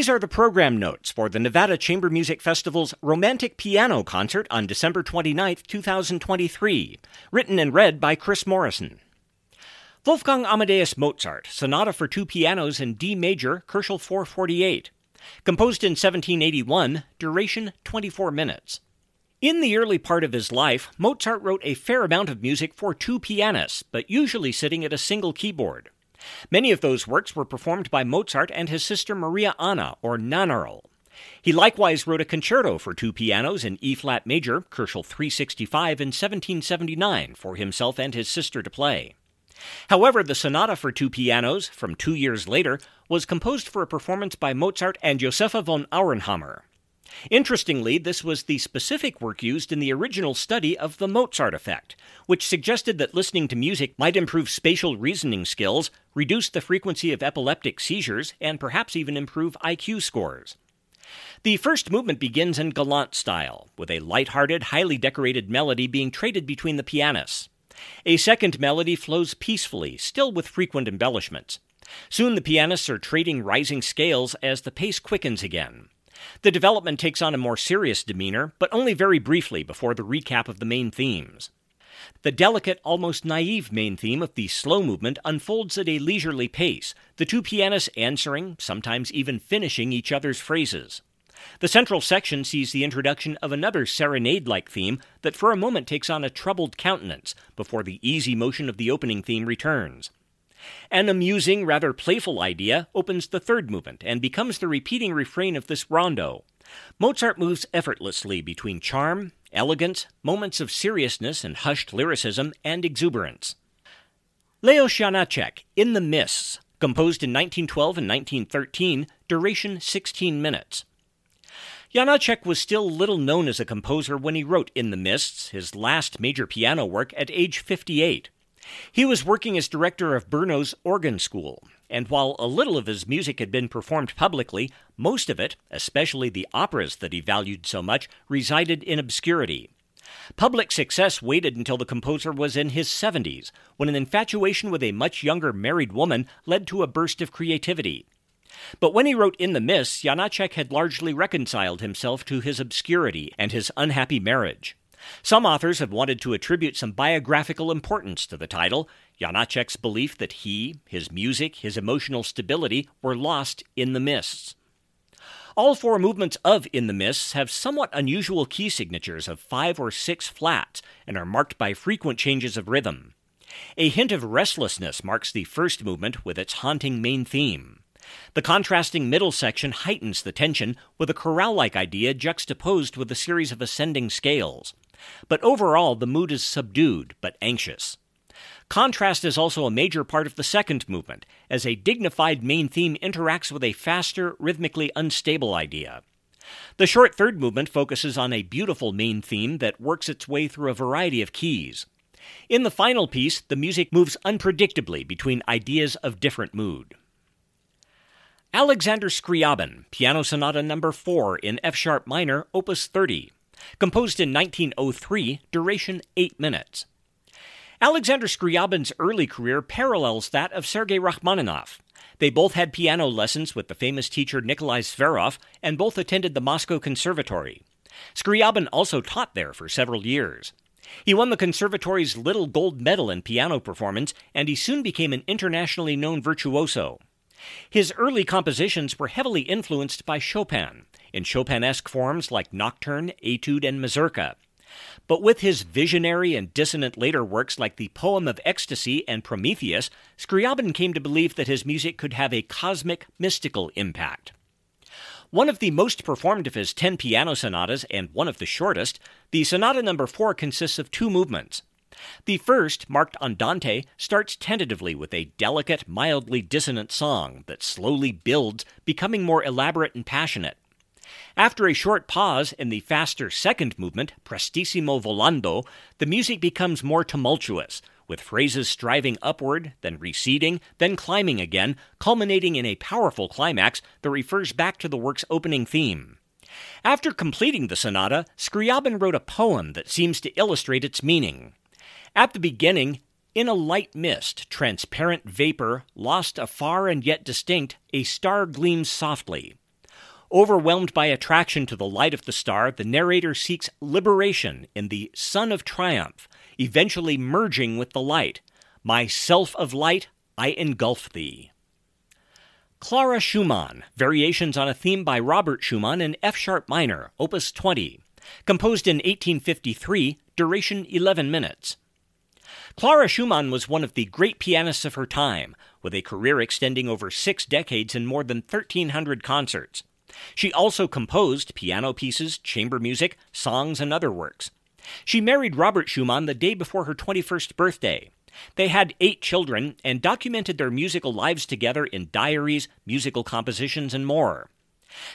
These are the program notes for the Nevada Chamber Music Festival's Romantic Piano Concert on December 29, 2023, written and read by Chris Morrison. Wolfgang Amadeus Mozart, Sonata for Two Pianos in D Major, Köchel 448. Composed in 1781, duration 24 minutes. In the early part of his life, Mozart wrote a fair amount of music for two pianists, but usually sitting at a single keyboard. Many of those works were performed by Mozart and his sister Maria Anna, or Nannerl. He likewise wrote a concerto for two pianos in E flat major, Köchel 365, in 1779, for himself and his sister to play. However, the sonata for two pianos, from two years later, was composed for a performance by Mozart and Josepha von Auerhammer. Interestingly, this was the specific work used in the original study of the Mozart effect, which suggested that listening to music might improve spatial reasoning skills, reduce the frequency of epileptic seizures, and perhaps even improve IQ scores. The first movement begins in galant style, with a light-hearted, highly decorated melody being traded between the pianists. A second melody flows peacefully, still with frequent embellishments. Soon the pianists are trading rising scales as the pace quickens again. The development takes on a more serious demeanor, but only very briefly before the recap of the main themes. The delicate, almost naive main theme of the slow movement unfolds at a leisurely pace, the two pianists answering, sometimes even finishing each other's phrases. The central section sees the introduction of another serenade like theme that for a moment takes on a troubled countenance before the easy motion of the opening theme returns. An amusing, rather playful idea opens the third movement and becomes the repeating refrain of this rondo. Mozart moves effortlessly between charm, elegance, moments of seriousness and hushed lyricism, and exuberance. Leos Janáček, In the Mists, composed in 1912 and 1913, duration 16 minutes. Janáček was still little known as a composer when he wrote In the Mists, his last major piano work, at age 58. He was working as director of Brno's organ school, and while a little of his music had been performed publicly, most of it, especially the operas that he valued so much, resided in obscurity. Public success waited until the composer was in his 70s, when an infatuation with a much younger married woman led to a burst of creativity. But when he wrote In the Mists, Janáček had largely reconciled himself to his obscurity and his unhappy marriage. Some authors have wanted to attribute some biographical importance to the title, Janáček's belief that he, his music, his emotional stability were lost in the mists. All four movements of In the Mists have somewhat unusual key signatures of five or six flats and are marked by frequent changes of rhythm. A hint of restlessness marks the first movement with its haunting main theme. The contrasting middle section heightens the tension with a chorale like idea juxtaposed with a series of ascending scales. But overall, the mood is subdued but anxious. Contrast is also a major part of the second movement, as a dignified main theme interacts with a faster, rhythmically unstable idea. The short third movement focuses on a beautiful main theme that works its way through a variety of keys. In the final piece, the music moves unpredictably between ideas of different mood. Alexander Scriabin, Piano Sonata Number 4 in F sharp minor, Opus 30, composed in 1903, duration 8 minutes. Alexander Scriabin's early career parallels that of Sergei Rachmaninoff. They both had piano lessons with the famous teacher Nikolai Zverev and both attended the Moscow Conservatory. Scriabin also taught there for several years. He won the conservatory's Little Gold Medal in piano performance, and he soon became an internationally known virtuoso. His early compositions were heavily influenced by Chopin, in Chopinesque forms like Nocturne, Etude, and Mazurka. But with his visionary and dissonant later works like the Poem of Ecstasy and Prometheus, Scriabin came to believe that his music could have a cosmic, mystical impact. One of the most performed of his ten piano sonatas and one of the shortest, the Sonata Number 4 consists of two movements. The first, marked Andante, starts tentatively with a delicate, mildly dissonant song that slowly builds, becoming more elaborate and passionate. After a short pause in the faster second movement, Prestissimo volando, the music becomes more tumultuous, with phrases striving upward, then receding, then climbing again, culminating in a powerful climax that refers back to the work's opening theme. After completing the sonata, Scriabin wrote a poem that seems to illustrate its meaning. At the beginning, in a light mist, transparent vapor, lost afar and yet distinct, a star gleams softly. Overwhelmed by attraction to the light of the star, the narrator seeks liberation in the sun of triumph, eventually merging with the light. My self of light, I engulf thee. Clara Schumann, Variations on a Theme by Robert Schumann in F sharp minor, Opus 20. Composed in 1853, duration 11 minutes. Clara Schumann was one of the great pianists of her time, with a career extending over six decades and more than 1,300 concerts. She also composed piano pieces, chamber music, songs, and other works. She married Robert Schumann the day before her 21st birthday. They had eight children and documented their musical lives together in diaries, musical compositions, and more.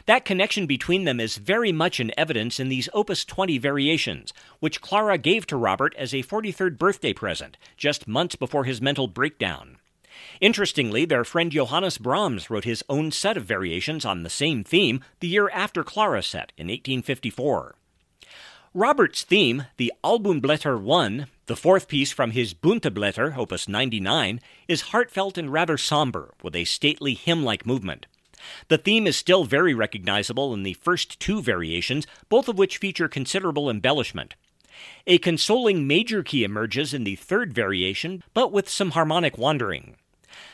That connection between them is very much in evidence in these Opus 20 variations, which Clara gave to Robert as a 43rd birthday present, just months before his mental breakdown. Interestingly, their friend Johannes Brahms wrote his own set of variations on the same theme the year after Clara's set in 1854. Robert's theme, the Albumblätter 1, the fourth piece from his Bunte Blätter, opus 99, is heartfelt and rather somber, with a stately hymn like movement. The theme is still very recognizable in the first two variations, both of which feature considerable embellishment. A consoling major key emerges in the third variation, but with some harmonic wandering.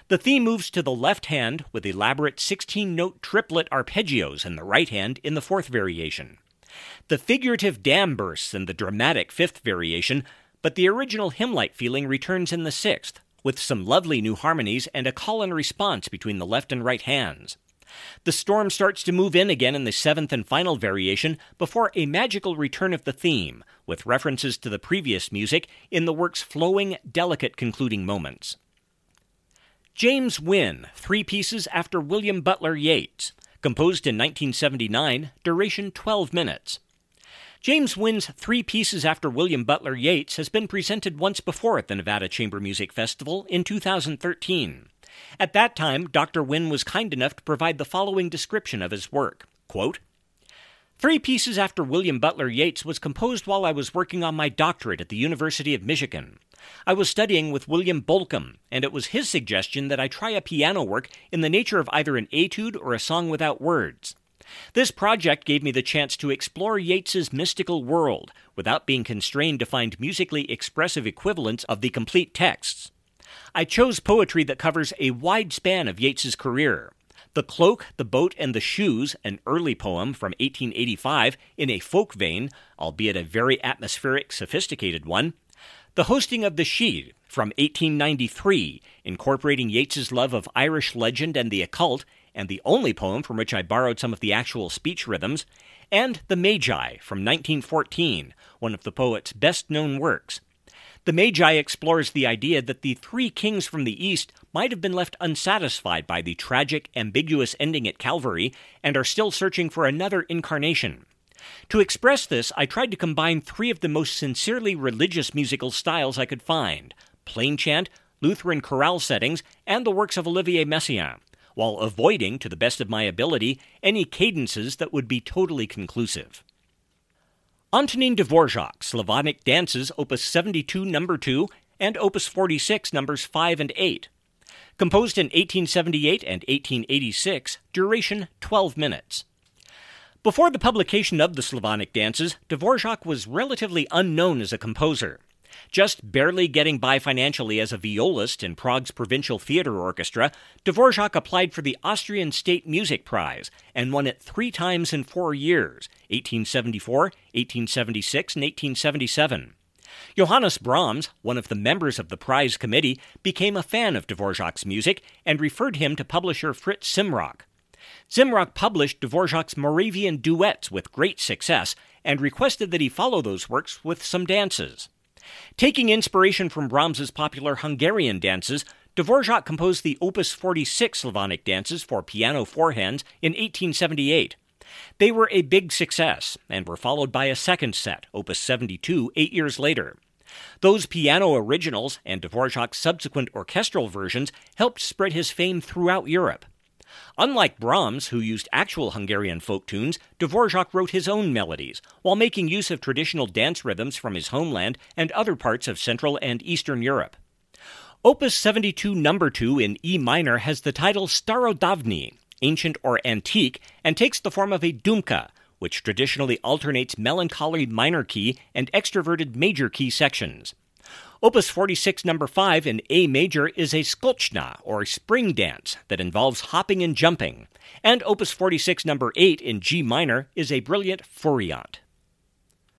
The theme moves to the left hand with elaborate 16 note triplet arpeggios in the right hand in the fourth variation. The figurative dam bursts in the dramatic fifth variation, but the original hymn like feeling returns in the sixth, with some lovely new harmonies and a call and response between the left and right hands. The storm starts to move in again in the seventh and final variation before a magical return of the theme, with references to the previous music in the work's flowing, delicate concluding moments. James Winn, three pieces after William Butler Yeats, composed in 1979, duration 12 minutes. James Winn's Three Pieces After William Butler Yeats has been presented once before at the Nevada Chamber Music Festival in 2013. At that time, Dr. Winn was kind enough to provide the following description of his work Quote, Three Pieces After William Butler Yeats was composed while I was working on my doctorate at the University of Michigan. I was studying with William Bolcom, and it was his suggestion that I try a piano work in the nature of either an etude or a song without words. This project gave me the chance to explore Yeats's mystical world without being constrained to find musically expressive equivalents of the complete texts. I chose poetry that covers a wide span of Yeats's career. The Cloak, the Boat, and the Shoes, an early poem from 1885 in a folk vein, albeit a very atmospheric, sophisticated one. The Hosting of the Sidhe from 1893, incorporating Yeats's love of Irish legend and the occult, and the only poem from which I borrowed some of the actual speech rhythms. And The Magi from 1914, one of the poet's best known works. The Magi explores the idea that the three kings from the East might have been left unsatisfied by the tragic, ambiguous ending at Calvary and are still searching for another incarnation. To express this, I tried to combine three of the most sincerely religious musical styles I could find plain chant, Lutheran chorale settings, and the works of Olivier Messiaen, while avoiding, to the best of my ability, any cadences that would be totally conclusive. Antonin Dvorak, Slavonic Dances, Opus 72, Number 2, and Opus 46, Numbers 5 and 8. Composed in 1878 and 1886, duration 12 minutes. Before the publication of the Slavonic Dances, Dvorak was relatively unknown as a composer. Just barely getting by financially as a violist in Prague's Provincial Theater Orchestra, Dvorak applied for the Austrian State Music Prize and won it three times in four years 1874, 1876, and 1877. Johannes Brahms, one of the members of the prize committee, became a fan of Dvorak's music and referred him to publisher Fritz Simrock. Zimrock published Dvorak's Moravian duets with great success and requested that he follow those works with some dances. Taking inspiration from Brahms's popular Hungarian dances, Dvorak composed the Opus 46 Slavonic dances for piano four hands in 1878. They were a big success and were followed by a second set, Opus 72, eight years later. Those piano originals and Dvorak's subsequent orchestral versions helped spread his fame throughout Europe. Unlike Brahms, who used actual Hungarian folk tunes, Dvorak wrote his own melodies, while making use of traditional dance rhythms from his homeland and other parts of Central and Eastern Europe. Opus 72 number 2 in E minor has the title Starodavni, ancient or antique, and takes the form of a dumka, which traditionally alternates melancholy minor key and extroverted major key sections. Opus 46 number 5 in A major is a skoczna or spring dance that involves hopping and jumping, and Opus 46 number 8 in G minor is a brilliant furiant.